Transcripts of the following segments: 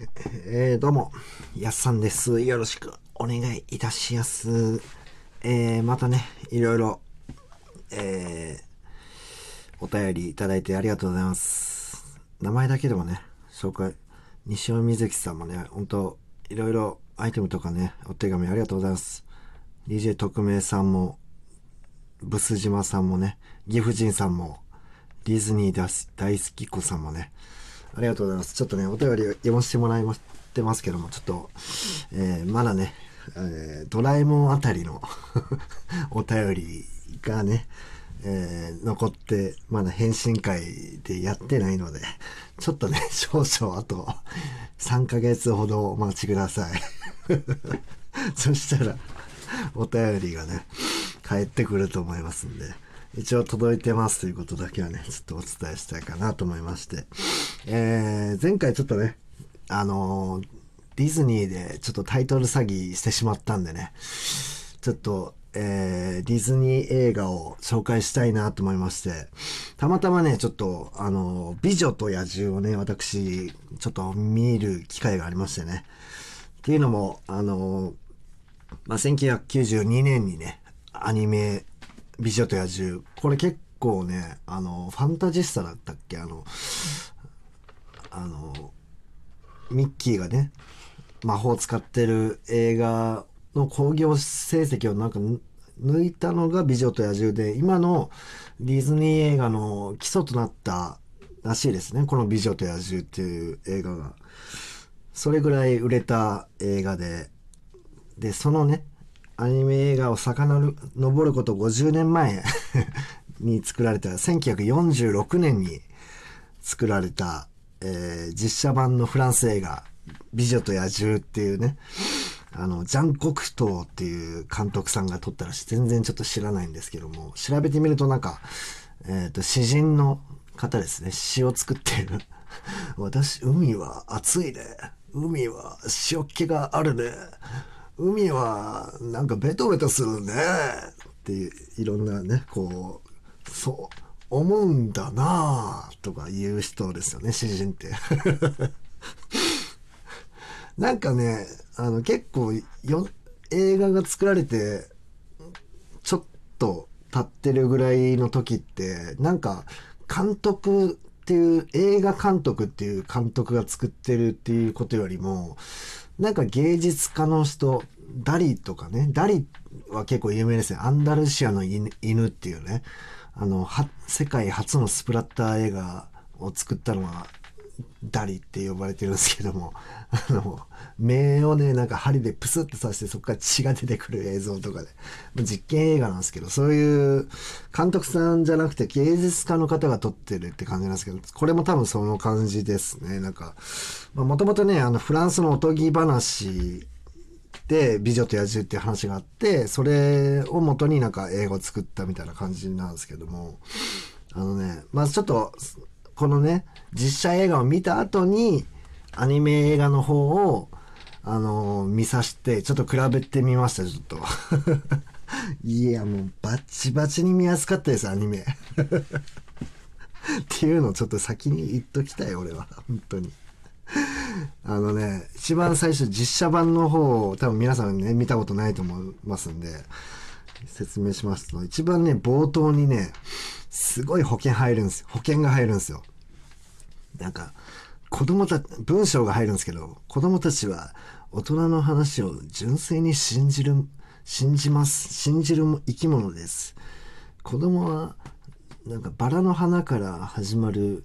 えー、どうも、やっさんです。よろしくお願いいたします。えー、またね、いろいろ、えー、お便りいただいてありがとうございます。名前だけでもね、紹介、西尾瑞希さんもね、本当いろいろアイテムとかね、お手紙ありがとうございます。DJ 特命さんも、ブス島さんもね、岐阜人さんも、ディズニー大好き子さんもね、ありがとうございます。ちょっとね、お便り読ませてもらいまってますけども、ちょっと、えーまだね、えードラえもんあたりの お便りがね、えー残って、まだ返信会でやってないので、ちょっとね、少々あと3ヶ月ほどお待ちください。そしたら、お便りがね、返ってくると思いますんで、一応届いてますということだけはね、ちょっとお伝えしたいかなと思いまして、えー前回ちょっとね、あのーディズニーでちょっとタイトル詐欺してしまったんでね、ちょっと、えーディズニー映画を紹介したいなと思いまして、たまたまね、ちょっと、あのー美女と野獣をね、私、ちょっと見る機会がありましてね。っていうのも、あのーまあ、1992年にね、アニメ、美女と野獣。これ結構ね、あの、ファンタジスタだったっけ？あの、あの、ミッキーがね、魔法を使ってる映画の興行成績をなんか抜いたのが美女と野獣で、今のディズニー映画の基礎となったらしいですね。この美女と野獣っていう映画が。それぐらい売れた映画で、で、そのね、アニメ映画を遡ること50年前 に作られた、1946年に作られた、えー実写版のフランス映画、美女と野獣っていうね、あの、ジャン・コクトーっていう監督さんが撮ったらし。全然ちょっと知らないんですけども、調べてみるとなんか、えっ、と、詩人の方ですね。詩を作っている。私、海は暑いね。海は塩気があるね。海はなんかベトベトするね。っていう、いろんなね、こう、そう、思うんだなぁとか言う人ですよね、詩人って。なんかね、あの結構よ映画が作られてちょっと経ってるぐらいの時ってなんか監督っていう映画監督っていう監督が作ってるっていうことよりもなんか芸術家の人ダリとかねダリは結構有名ですねアンダルシアの犬っていうね。あのは世界初のスプラッター映画を作ったのはダリって呼ばれてるんですけども、あの、目をね、なんか針でプスって刺してそこから血が出てくる映像とかで、実験映画なんですけど、そういう監督さんじゃなくて芸術家の方が撮ってるって感じなんですけど、これも多分その感じですね。なんか、もともとね、あの、フランスのおとぎ話で美女と野獣っていう話があって、それを元になんか映画を作ったみたいな感じなんですけども、あのね、まずちょっと、このね、実写映画を見た後に、アニメ映画の方を、あのー見さして、ちょっと比べてみました、ちょっと。いや、もうバッチバチに見やすかったです、アニメ。っていうのをちょっと先に言っときたい、俺は。本当に。あのね、一番最初実写版の方を多分皆さんね、見たことないと思いますんで、説明しますと、一番ね、冒頭にね、すごい保険入るんです。保険が入るんですよ。なんか、子供た文章が入るんですけど、子供たちは大人の話を純粋に信じる、信じます。信じる生き物です。子供は、なんかバラの花から始まる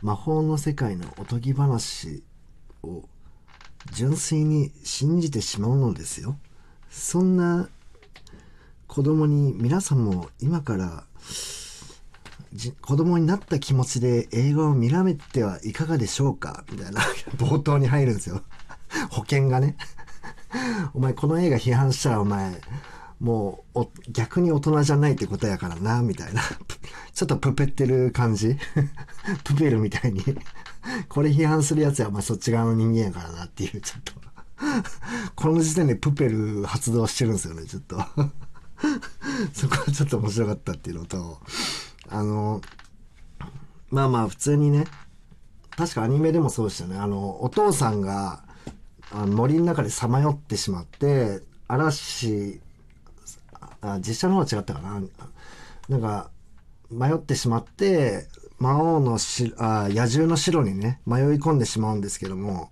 魔法の世界のおとぎ話を純粋に信じてしまうのですよ。そんな子供に皆さんも今から子供になった気持ちで映画を見られてはいかがでしょうか？みたいな 冒頭に入るんですよ。保険がね。お前この映画批判したらお前もう逆に大人じゃないってことやからな、みたいな。ちょっとプペってる感じプペルみたいに。これ批判するやつはお前そっち側の人間やからなっていう、ちょっと。この時点でプペル発動してるんですよね、ちょっと。そこはちょっと面白かったっていうのと、あの、まあまあ普通にね、確かアニメでもそうでしたね。あの、お父さんが、あ森の中でさまよってしまって、嵐、あ、実写の方は違ったかな。なんか、迷ってしまって、魔王のし、あ、野獣の城にね、迷い込んでしまうんですけども、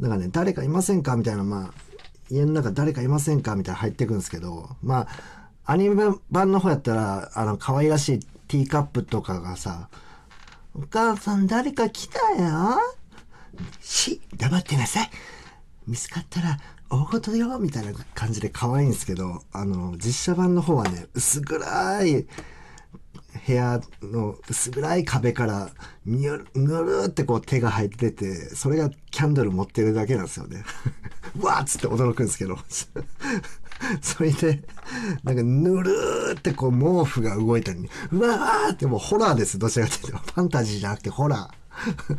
なんかね、誰かいませんか？みたいな、まあ、家の中誰かいませんか？みたいな入ってくんですけど、まあ、アニメ版の方やったら、あの、可愛らしいティーカップとかがさ、お母さん誰か来たよし、黙ってなさい見つかったら大事よみたいな感じで可愛いんですけど、あの、実写版の方はね、薄暗い部屋の薄暗い壁からにゅるぬるってこう手が入ってて、それがキャンドル持ってるだけなんですよね。わーっつって驚くんですけど。それで、なんかぬるーってこう毛布が動いたり、うわーってもうホラーです。どちらかというと。ファンタジーじゃなくてホラー。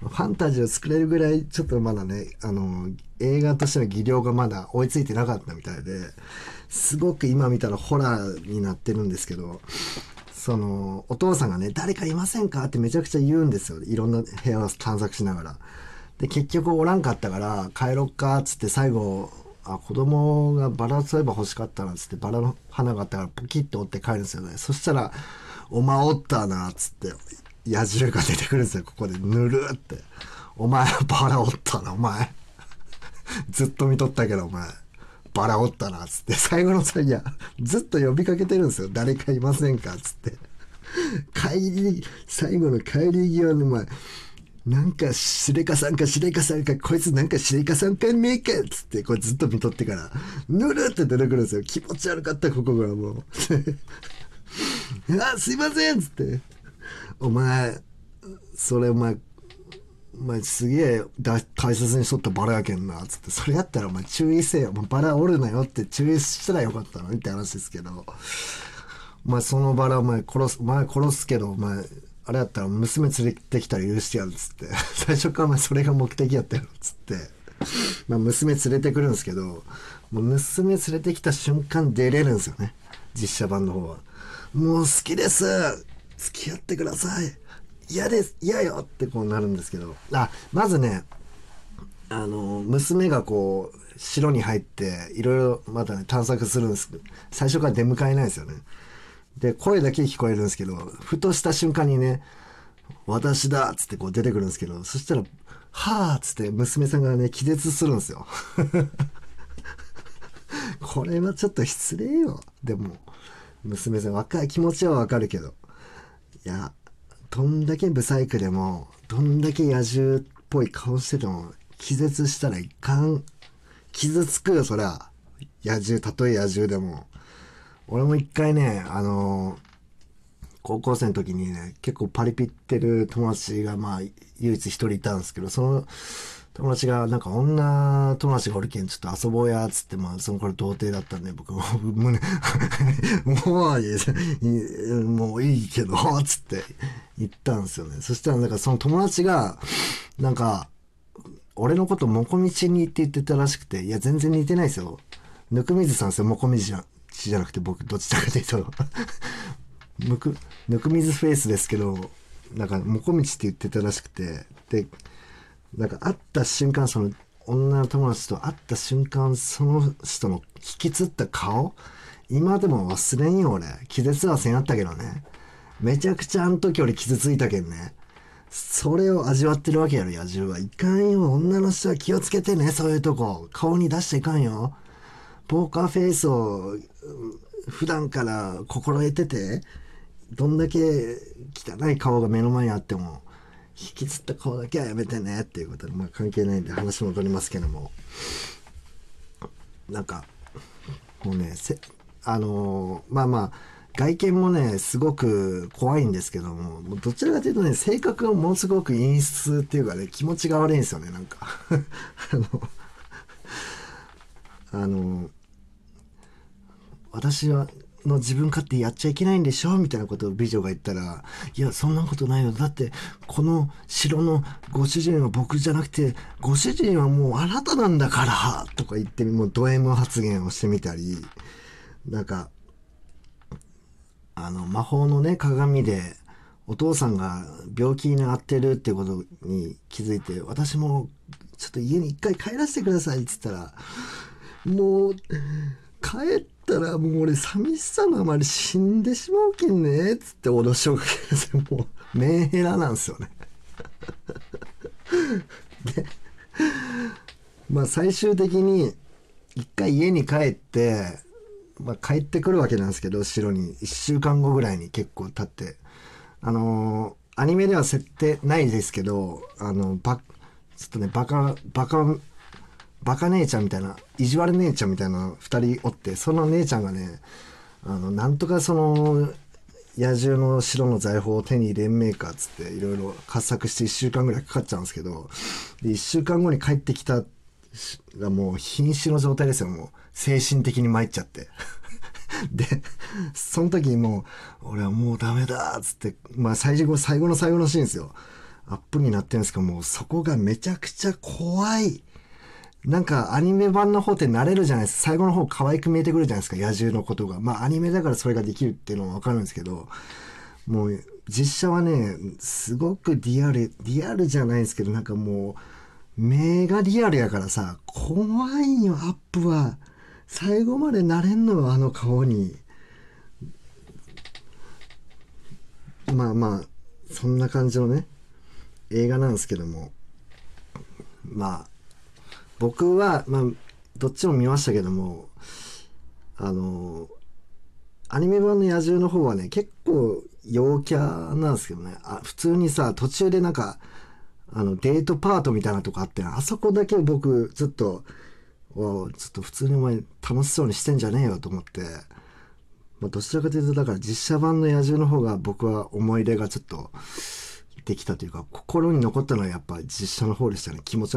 ファンタジーを作れるぐらい、ちょっとまだね、あの、映画としての技量がまだ追いついてなかったみたいで、すごく今見たらホラーになってるんですけど、その、お父さんがね、誰かいませんか？ってめちゃくちゃ言うんですよ。いろんな部屋を探索しながら。で、結局おらんかったから、帰ろっか、つって最後、あ、子供がバラそういえば欲しかったな、つってバラの花があったからポキッと折って帰るんですよね。そしたら、お前おったな、つって、野獣が出てくるんですよ、ここで。ぬるって。お前、バラおったな、お前。ずっと見とったけど、お前。バラおったな、つって。最後のさ、いや、ずっと呼びかけてるんですよ。誰かいませんか、つって。帰り、最後の帰り際の前、なんか、しれかさんかしれかさんか、こいつなんかしれかさんかねえかっつって、これずっと見とってから、ぬるって出てくるんですよ。気持ち悪かった、ここがもう。あ、すいませんっつって。お前、それお前、お前すげえだ大切にしとったバラやけんな、つって。それやったらお前注意せよ。お前バラおるなよって注意したらよかったのにって話ですけど。お前そのバラお前殺す、お前殺すけど、お前、あれやったら娘連れてきたら許してやるっつって。最初からお前それが目的やったよ、つって。まあ娘連れてくるんですけど、もう娘連れてきた瞬間出れるんですよね。実写版の方は。もう好きです付き合ってください嫌です嫌よってこうなるんですけど。あ、まずね、あの、娘がこう、城に入って、いろいろまたね、探索するんですけど、最初から出迎えないですよね。で、声だけ聞こえるんですけど、ふとした瞬間にね、私だっつってこう出てくるんですけど、そしたら、はぁっつって娘さんがね、気絶するんですよ。これはちょっと失礼よ。でも、娘さん若い気持ちはわかるけど。いや、どんだけブサイクでも、どんだけ野獣っぽい顔してても、気絶したらいかん。傷つくよ、そりゃ。野獣、たとえ野獣でも。俺も一回ね、あの高校生の時にね、結構パリピってる友達が、まあ、唯一一人いたんですけど、その友達が、なんか女友達がおるけん、ちょっと遊ぼうや、つって、まあ、その頃童貞だったんで、僕も、胸、もういい、もういいけど、つって言ったんですよね。そしたら、なんかその友達が、なんか、俺のこともこみちにって言ってたらしくて、いや、全然似てないですよ。ぬくみずさんですよ、もこみちじゃんじゃなくて、僕、どちらかというと。ぬく、ぬくみずフェイスですけど、なんか、もこみちって言ってたらしくて、で、なんか会った瞬間、その女の友達と会った瞬間、その人の引きつった顔、今でも忘れんよ、俺。気絶はせんやったけどね。めちゃくちゃあの時俺傷ついたけんね。それを味わってるわけやろ、野獣は。いかんよ、女の人は気をつけてね、そういうとこ。顔に出していかんよ。ポーカーフェイスを普段から心得てて、どんだけ汚い顔が目の前にあっても、引きつった顔だけはやめてねっていうことで、まあ関係ないんで話戻りますけども。なんか、もうね、せ、あのーまあまあ、外見もね、すごく怖いんですけども、どちらかというとね、性格がものすごく陰湿っていうかね、気持ちが悪いんですよね、なんか。あの、あの、私は、の自分勝手やっちゃいけないんでしょみたいなことを美女が言ったら、いや、そんなことないよ。だって、この城のご主人は僕じゃなくて、ご主人はもうあなたなんだからとか言って、もうド M 発言をしてみたり、なんか、あの、魔法のね、鏡で、お父さんが病気になってるってことに気づいて、私もちょっと家に一回帰らせてくださいって言ったら、もう、帰ってたらもう俺寂しさのあまり死んでしまうけんねっ、つって脅しをかけて、もう、メンヘラなんですよね。で、まあ最終的に、一回家に帰って、まあ帰ってくるわけなんですけど、城に。一週間後ぐらいに結構経って。あのーアニメでは設定ないですけど、あの、ば、ちょっとね、バカ、バカ、バカ姉ちゃんみたいな、意地悪姉ちゃんみたいな二人おって、その姉ちゃんがね、あの、なんとかその、野獣の城の財宝を手に入れんめえかっつっていろいろ掘削して1週間ぐらいかかっちゃうんですけど、で、1週間後に帰ってきたがもう瀕死の状態ですよ、もう。精神的に参っちゃって。で、その時にもう、俺はもうダメだっつって、まあ最後、最後の最後のシーンですよ。アップになってるんですけど、もうそこがめちゃくちゃ怖い。なんかアニメ版の方って慣れるじゃないですか。最後の方可愛く見えてくるじゃないですか、野獣のことが。まあアニメだからそれができるっていうのはわかるんですけど、もう実写はね、すごくリアル、リアルじゃないですけど、なんかもう、目がリアルやからさ、怖いよ、アップは。最後まで慣れんのよ、あの顔に。まあまあ、そんな感じのね、映画なんですけども。まあ、僕は、まあ、どっちも見ましたけども、あの、アニメ版の野獣の方はね、結構陽キャなんですけどね、あ普通にさ、途中でなんか、あの、デートパートみたいなとこあって、あそこだけ僕、ずっと、ちょっと普通にお前楽しそうにしてんじゃねえよと思って、まあ、どちらかというと、だから実写版の野獣の方が僕は思い入れがちょっとできたというか、心に残ったのはやっぱ実写の方でしたね。気持ち